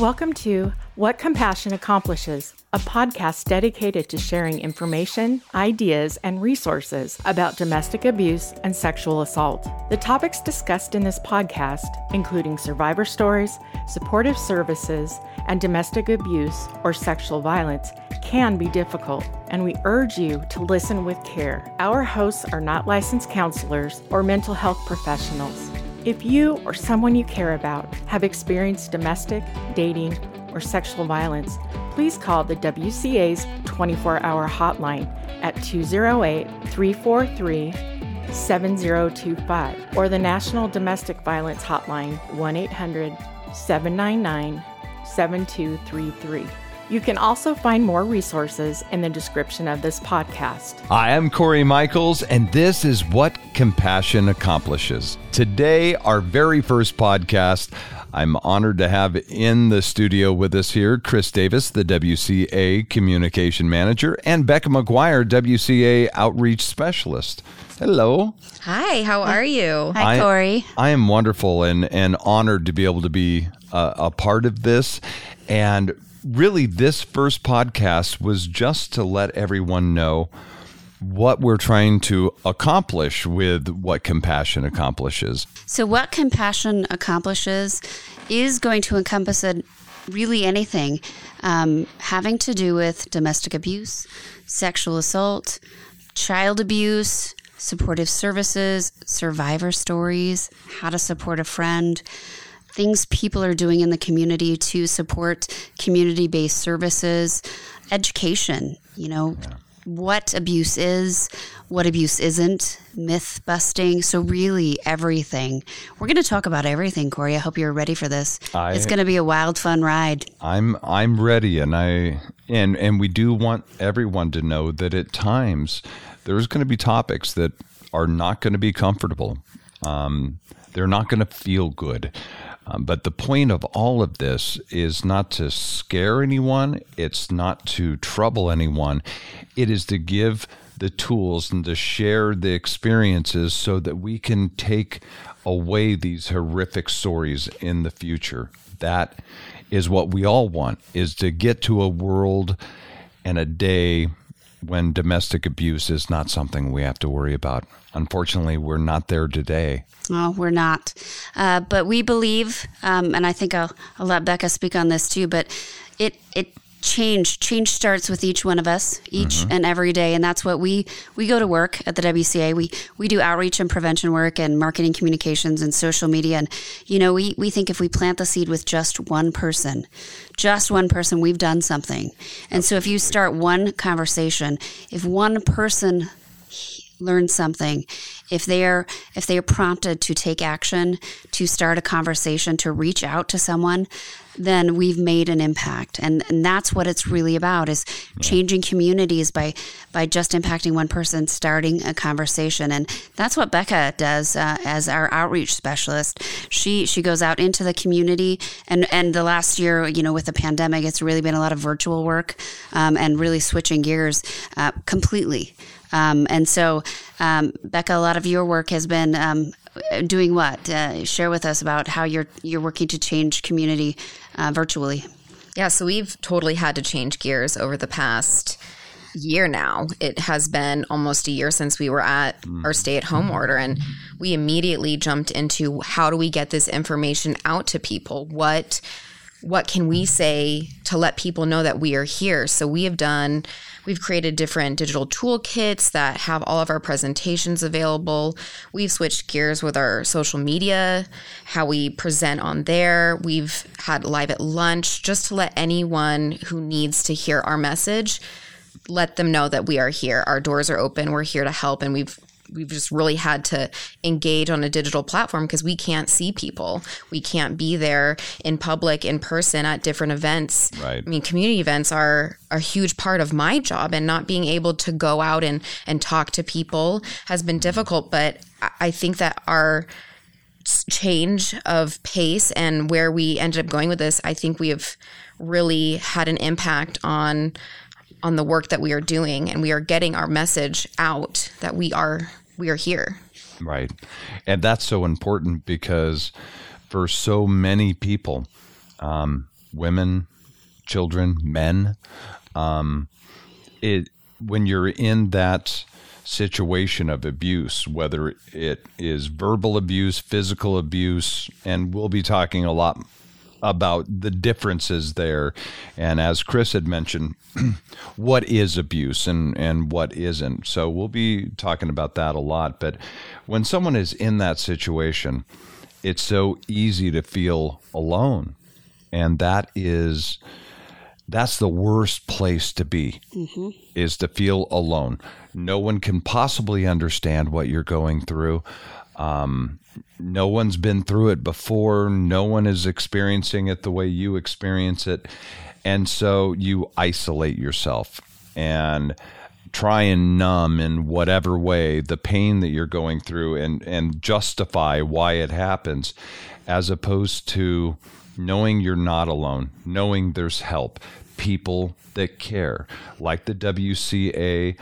Welcome to What Compassion Accomplishes, a podcast dedicated to sharing information, ideas, and resources about domestic abuse and sexual assault. The topics discussed in this podcast, including survivor stories, supportive services, and domestic abuse or sexual violence, can be difficult, and we urge you to listen with care. Our hosts are not licensed counselors or mental health professionals. If you or someone you care about have experienced domestic, dating, or sexual violence, please call the WCA's 24 hour hotline at 208 343 7025 or the National Domestic Violence Hotline 1 800 799 7233. You can also find more resources in the description of this podcast. I'm Corey Michaels, and this is What Compassion Accomplishes. Today, our very first podcast. I'm honored to have in the studio with us here Chris Davis, the WCA Communication Manager, and Becca McGuire, WCA Outreach Specialist. Hello. Hi, how are you? Hi, Corey. I, I am wonderful and, and honored to be able to be a, a part of this. And really, this first podcast was just to let everyone know what we're trying to accomplish with what compassion accomplishes. So, what compassion accomplishes is going to encompass a, really anything um, having to do with domestic abuse, sexual assault, child abuse, supportive services, survivor stories, how to support a friend things people are doing in the community to support community based services, education, you know, yeah. what abuse is, what abuse isn't, myth busting. So, really, everything. We're going to talk about everything, Corey. I hope you're ready for this. I, it's going to be a wild, fun ride. I'm I'm ready, and I and and we do want everyone to know that at times there's going to be topics that are not going to be comfortable. Um, they're not going to feel good. Um, but the point of all of this is not to scare anyone, it's not to trouble anyone, it is to give the tools and to share the experiences so that we can take away these horrific stories in the future. That is what we all want is to get to a world and a day when domestic abuse is not something we have to worry about. Unfortunately, we're not there today. Oh, we're not. Uh, but we believe, um, and I think I'll, I'll let Becca speak on this too, but it, it change. Change starts with each one of us each mm-hmm. and every day and that's what we we go to work at the WCA we we do outreach and prevention work and marketing communications and social media and you know we we think if we plant the seed with just one person just one person we've done something. And so if you start one conversation if one person learn something. If they're if they are prompted to take action to start a conversation to reach out to someone then we've made an impact. And, and that's what it's really about is changing communities by by just impacting one person starting a conversation. And that's what becca does uh, as our outreach specialist. She she goes out into the community and and the last year you know with the pandemic it's really been a lot of virtual work um, and really switching gears uh, completely um, and so, um, Becca, a lot of your work has been um, doing what? Uh, share with us about how you're you're working to change community uh, virtually. Yeah, so we've totally had to change gears over the past year now. It has been almost a year since we were at our stay at home order, and we immediately jumped into how do we get this information out to people? What what can we say to let people know that we are here? So we have done We've created different digital toolkits that have all of our presentations available. We've switched gears with our social media, how we present on there. We've had live at lunch just to let anyone who needs to hear our message let them know that we are here. Our doors are open. We're here to help and we've we've just really had to engage on a digital platform because we can't see people. We can't be there in public, in person at different events. Right. I mean, community events are a huge part of my job, and not being able to go out and and talk to people has been mm-hmm. difficult. But I think that our change of pace and where we ended up going with this, I think we have really had an impact on on the work that we are doing and we are getting our message out that we are we are here. Right. And that's so important because for so many people, um, women, children, men. Um, it when you're in that situation of abuse, whether it is verbal abuse, physical abuse, and we'll be talking a lot about the differences there. And as Chris had mentioned, what is abuse and, and what isn't. So we'll be talking about that a lot. But when someone is in that situation, it's so easy to feel alone. And that is that's the worst place to be mm-hmm. is to feel alone no one can possibly understand what you're going through um, no one's been through it before. No one is experiencing it the way you experience it. And so you isolate yourself and try and numb in whatever way the pain that you're going through and, and justify why it happens, as opposed to knowing you're not alone, knowing there's help, people that care, like the WCA.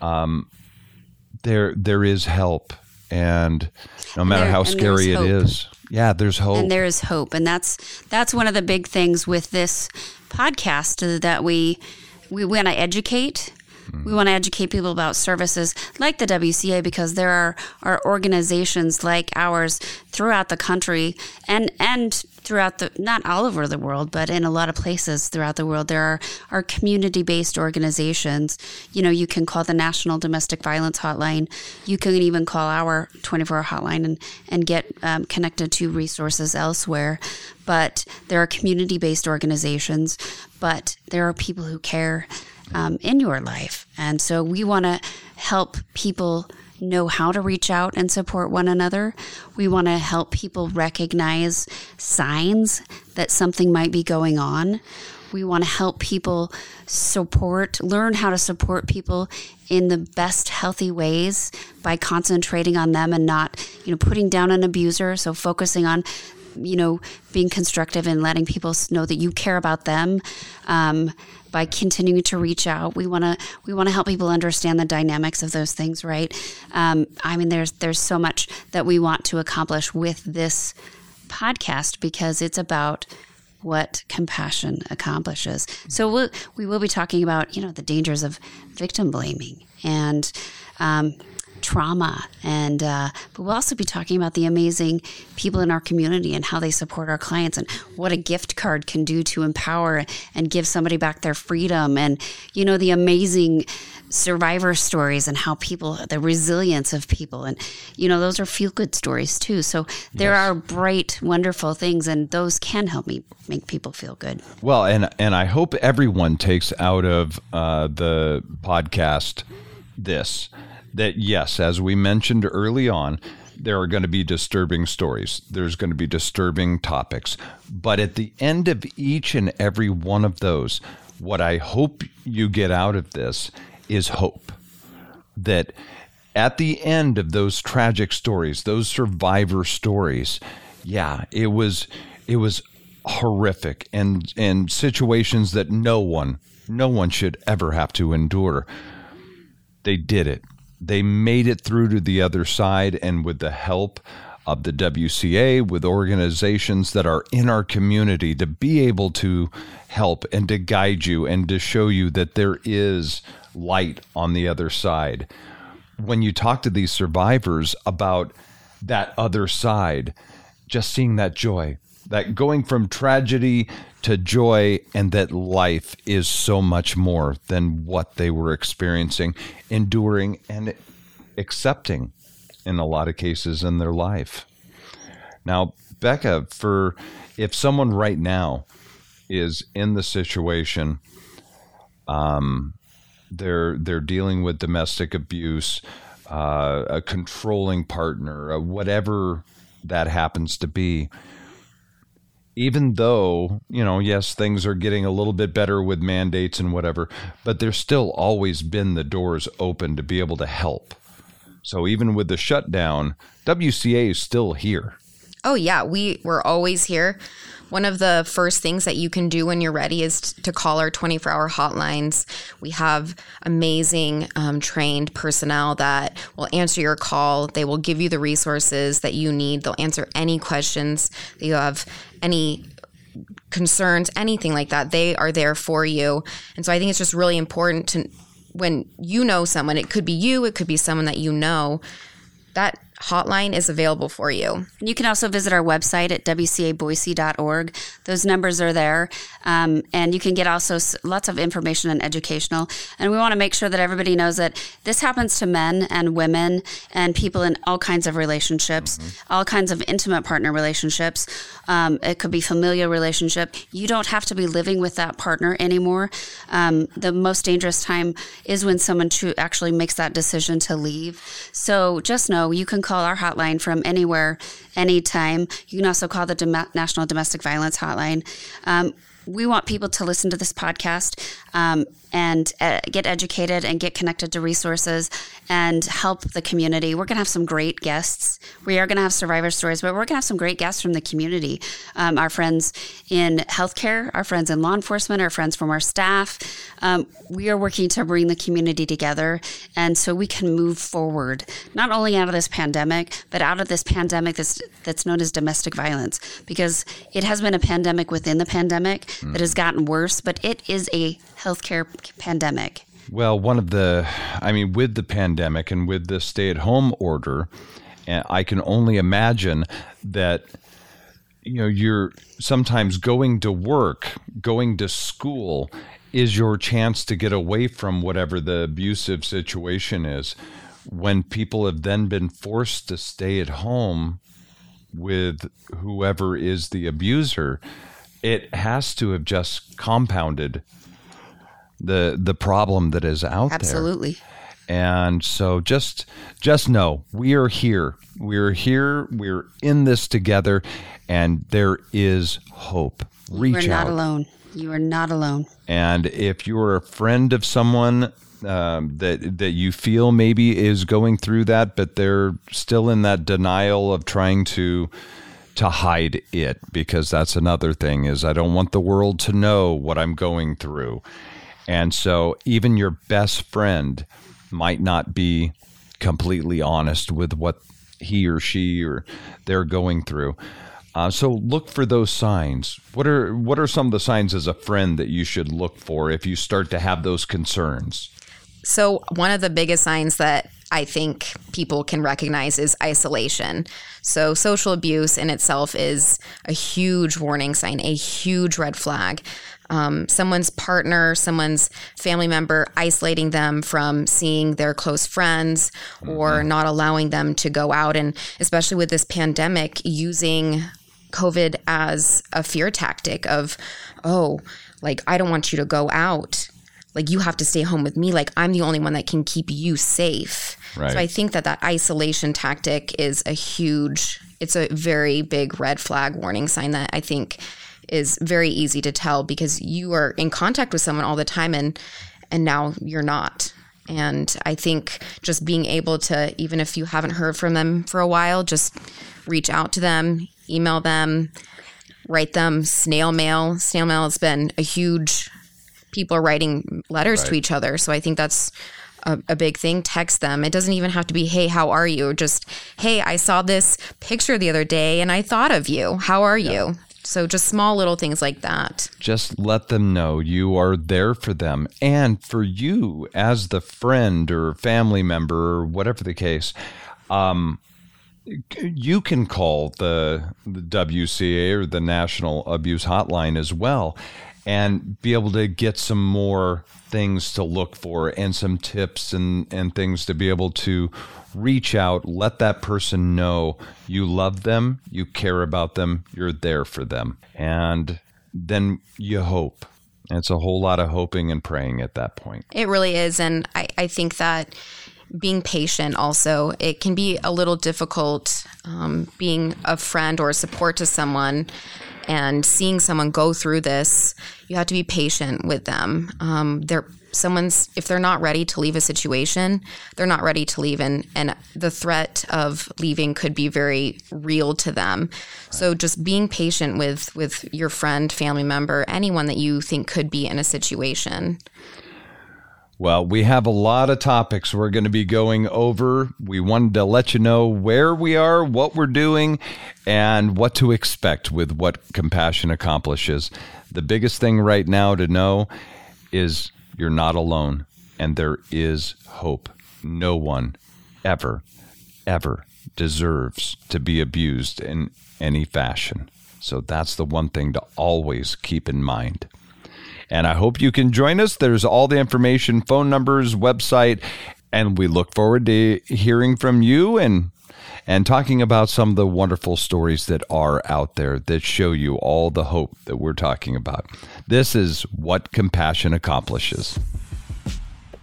Um, there, there is help and no matter there, how scary it is yeah there's hope. and there is hope. And that's that's one of the big things with this podcast that we we want to educate we want to educate people about services like the WCA because there are, are organizations like ours throughout the country and and throughout the not all over the world, but in a lot of places throughout the world, there are, are community based organizations. You know, you can call the National Domestic Violence Hotline. You can even call our 24 hour hotline and, and get um, connected to resources elsewhere. But there are community based organizations, but there are people who care um, in your life. And so we want to help people know how to reach out and support one another. We want to help people recognize signs that something might be going on. We want to help people support, learn how to support people in the best healthy ways by concentrating on them and not, you know, putting down an abuser. So focusing on, you know, being constructive and letting people know that you care about them. Um, by continuing to reach out. We want to we want to help people understand the dynamics of those things, right? Um, I mean, there's there's so much that we want to accomplish with this podcast because it's about what compassion accomplishes. So we'll, we will be talking about you know the dangers of victim blaming and um, trauma. And uh, but we'll also be talking about the amazing people in our community and how they support our clients and what a gift card can do to empower and give somebody back their freedom. And you know the amazing survivor stories and how people the resilience of people and you know those are feel good stories too so there yes. are bright wonderful things and those can help me make people feel good well and and i hope everyone takes out of uh, the podcast this that yes, as we mentioned early on, there are going to be disturbing stories. There's going to be disturbing topics. But at the end of each and every one of those, what I hope you get out of this is hope. That at the end of those tragic stories, those survivor stories, yeah, it was it was horrific and and situations that no one no one should ever have to endure. They did it they made it through to the other side, and with the help of the WCA, with organizations that are in our community, to be able to help and to guide you and to show you that there is light on the other side. When you talk to these survivors about that other side, just seeing that joy, that going from tragedy to joy, and that life is so much more than what they were experiencing, enduring, and accepting in a lot of cases in their life. Now, Becca, for if someone right now is in the situation, um, they're they're dealing with domestic abuse, uh, a controlling partner, uh, whatever that happens to be even though, you know, yes, things are getting a little bit better with mandates and whatever, but there's still always been the doors open to be able to help. So even with the shutdown, WCA is still here. Oh yeah, we we're always here. One of the first things that you can do when you're ready is to call our 24 hour hotlines. We have amazing um, trained personnel that will answer your call. They will give you the resources that you need. They'll answer any questions that you have, any concerns, anything like that, they are there for you. And so I think it's just really important to when you know someone, it could be you, it could be someone that you know, that hotline is available for you. You can also visit our website at wcaboise.org. Those numbers are there. Um, and you can get also lots of information and educational. And we want to make sure that everybody knows that this happens to men and women and people in all kinds of relationships, mm-hmm. all kinds of intimate partner relationships. Um, it could be familial relationship. You don't have to be living with that partner anymore. Um, the most dangerous time is when someone actually makes that decision to leave. So just know you can call our hotline from anywhere, anytime. You can also call the Dom- National Domestic Violence Hotline. Um, we want people to listen to this podcast um, and uh, get educated and get connected to resources and help the community. We're going to have some great guests. We are going to have survivor stories, but we're going to have some great guests from the community. Um, our friends in healthcare, our friends in law enforcement, our friends from our staff. Um, we are working to bring the community together and so we can move forward, not only out of this pandemic, but out of this pandemic that's, that's known as domestic violence, because it has been a pandemic within the pandemic mm. has gotten worse, but it is a healthcare pandemic? Well, one of the, I mean, with the pandemic and with the stay at home order, I can only imagine that you know you're sometimes going to work going to school is your chance to get away from whatever the abusive situation is when people have then been forced to stay at home with whoever is the abuser it has to have just compounded the the problem that is out Absolutely. there. Absolutely. And so just just know we are here. We're here. We're in this together and there is hope. Reach You're out. not alone. You are not alone. And if you're a friend of someone um, that that you feel maybe is going through that, but they're still in that denial of trying to to hide it, because that's another thing is I don't want the world to know what I'm going through. And so even your best friend might not be completely honest with what he or she or they're going through. Uh, so look for those signs. What are what are some of the signs as a friend that you should look for if you start to have those concerns? So one of the biggest signs that I think people can recognize is isolation. So, social abuse in itself is a huge warning sign, a huge red flag um, someone's partner, someone's family member isolating them from seeing their close friends or mm-hmm. not allowing them to go out. And especially with this pandemic, using COVID as a fear tactic of, oh, like, I don't want you to go out. Like, you have to stay home with me. Like, I'm the only one that can keep you safe. Right. So I think that that isolation tactic is a huge, it's a very big red flag warning sign that I think is very easy to tell because you are in contact with someone all the time and and now you're not. And I think just being able to, even if you haven't heard from them for a while, just reach out to them, email them, write them snail mail. Snail mail has been a huge, people are writing letters right. to each other. So I think that's a, a, big thing. Text them. It doesn't even have to be, hey, how are you? Just, hey, I saw this picture the other day and I thought of you. How are yeah. you? So just small little things like that. Just let them know you are there for them and for you as the friend or family member or whatever the case. Um, you can call the, the WCA or the National Abuse Hotline as well and be able to get some more things to look for and some tips and, and things to be able to reach out, let that person know you love them, you care about them, you're there for them. And then you hope. it's a whole lot of hoping and praying at that point. It really is. And I, I think that being patient also it can be a little difficult um, being a friend or support to someone and seeing someone go through this you have to be patient with them. Um, they're someone's if they're not ready to leave a situation they're not ready to leave and and the threat of leaving could be very real to them. So just being patient with with your friend family member anyone that you think could be in a situation Well, we have a lot of topics we're going to be going over. We wanted to let you know where we are, what we're doing, and what to expect with what Compassion accomplishes. The biggest thing right now to know is you're not alone and there is hope. No one ever, ever deserves to be abused in any fashion. So that's the one thing to always keep in mind. And I hope you can join us. There's all the information, phone numbers, website, and we look forward to hearing from you and and talking about some of the wonderful stories that are out there that show you all the hope that we're talking about. This is what compassion accomplishes.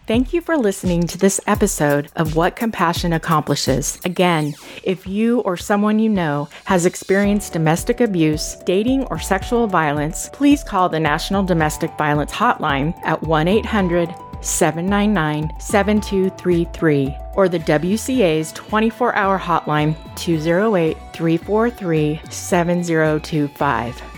Thank you for listening to this episode of What Compassion Accomplishes. Again, if you or someone you know has experienced domestic abuse, dating, or sexual violence, please call the National Domestic Violence Hotline at 1 800 799 7233 or the WCA's 24 hour hotline 208 343 7025.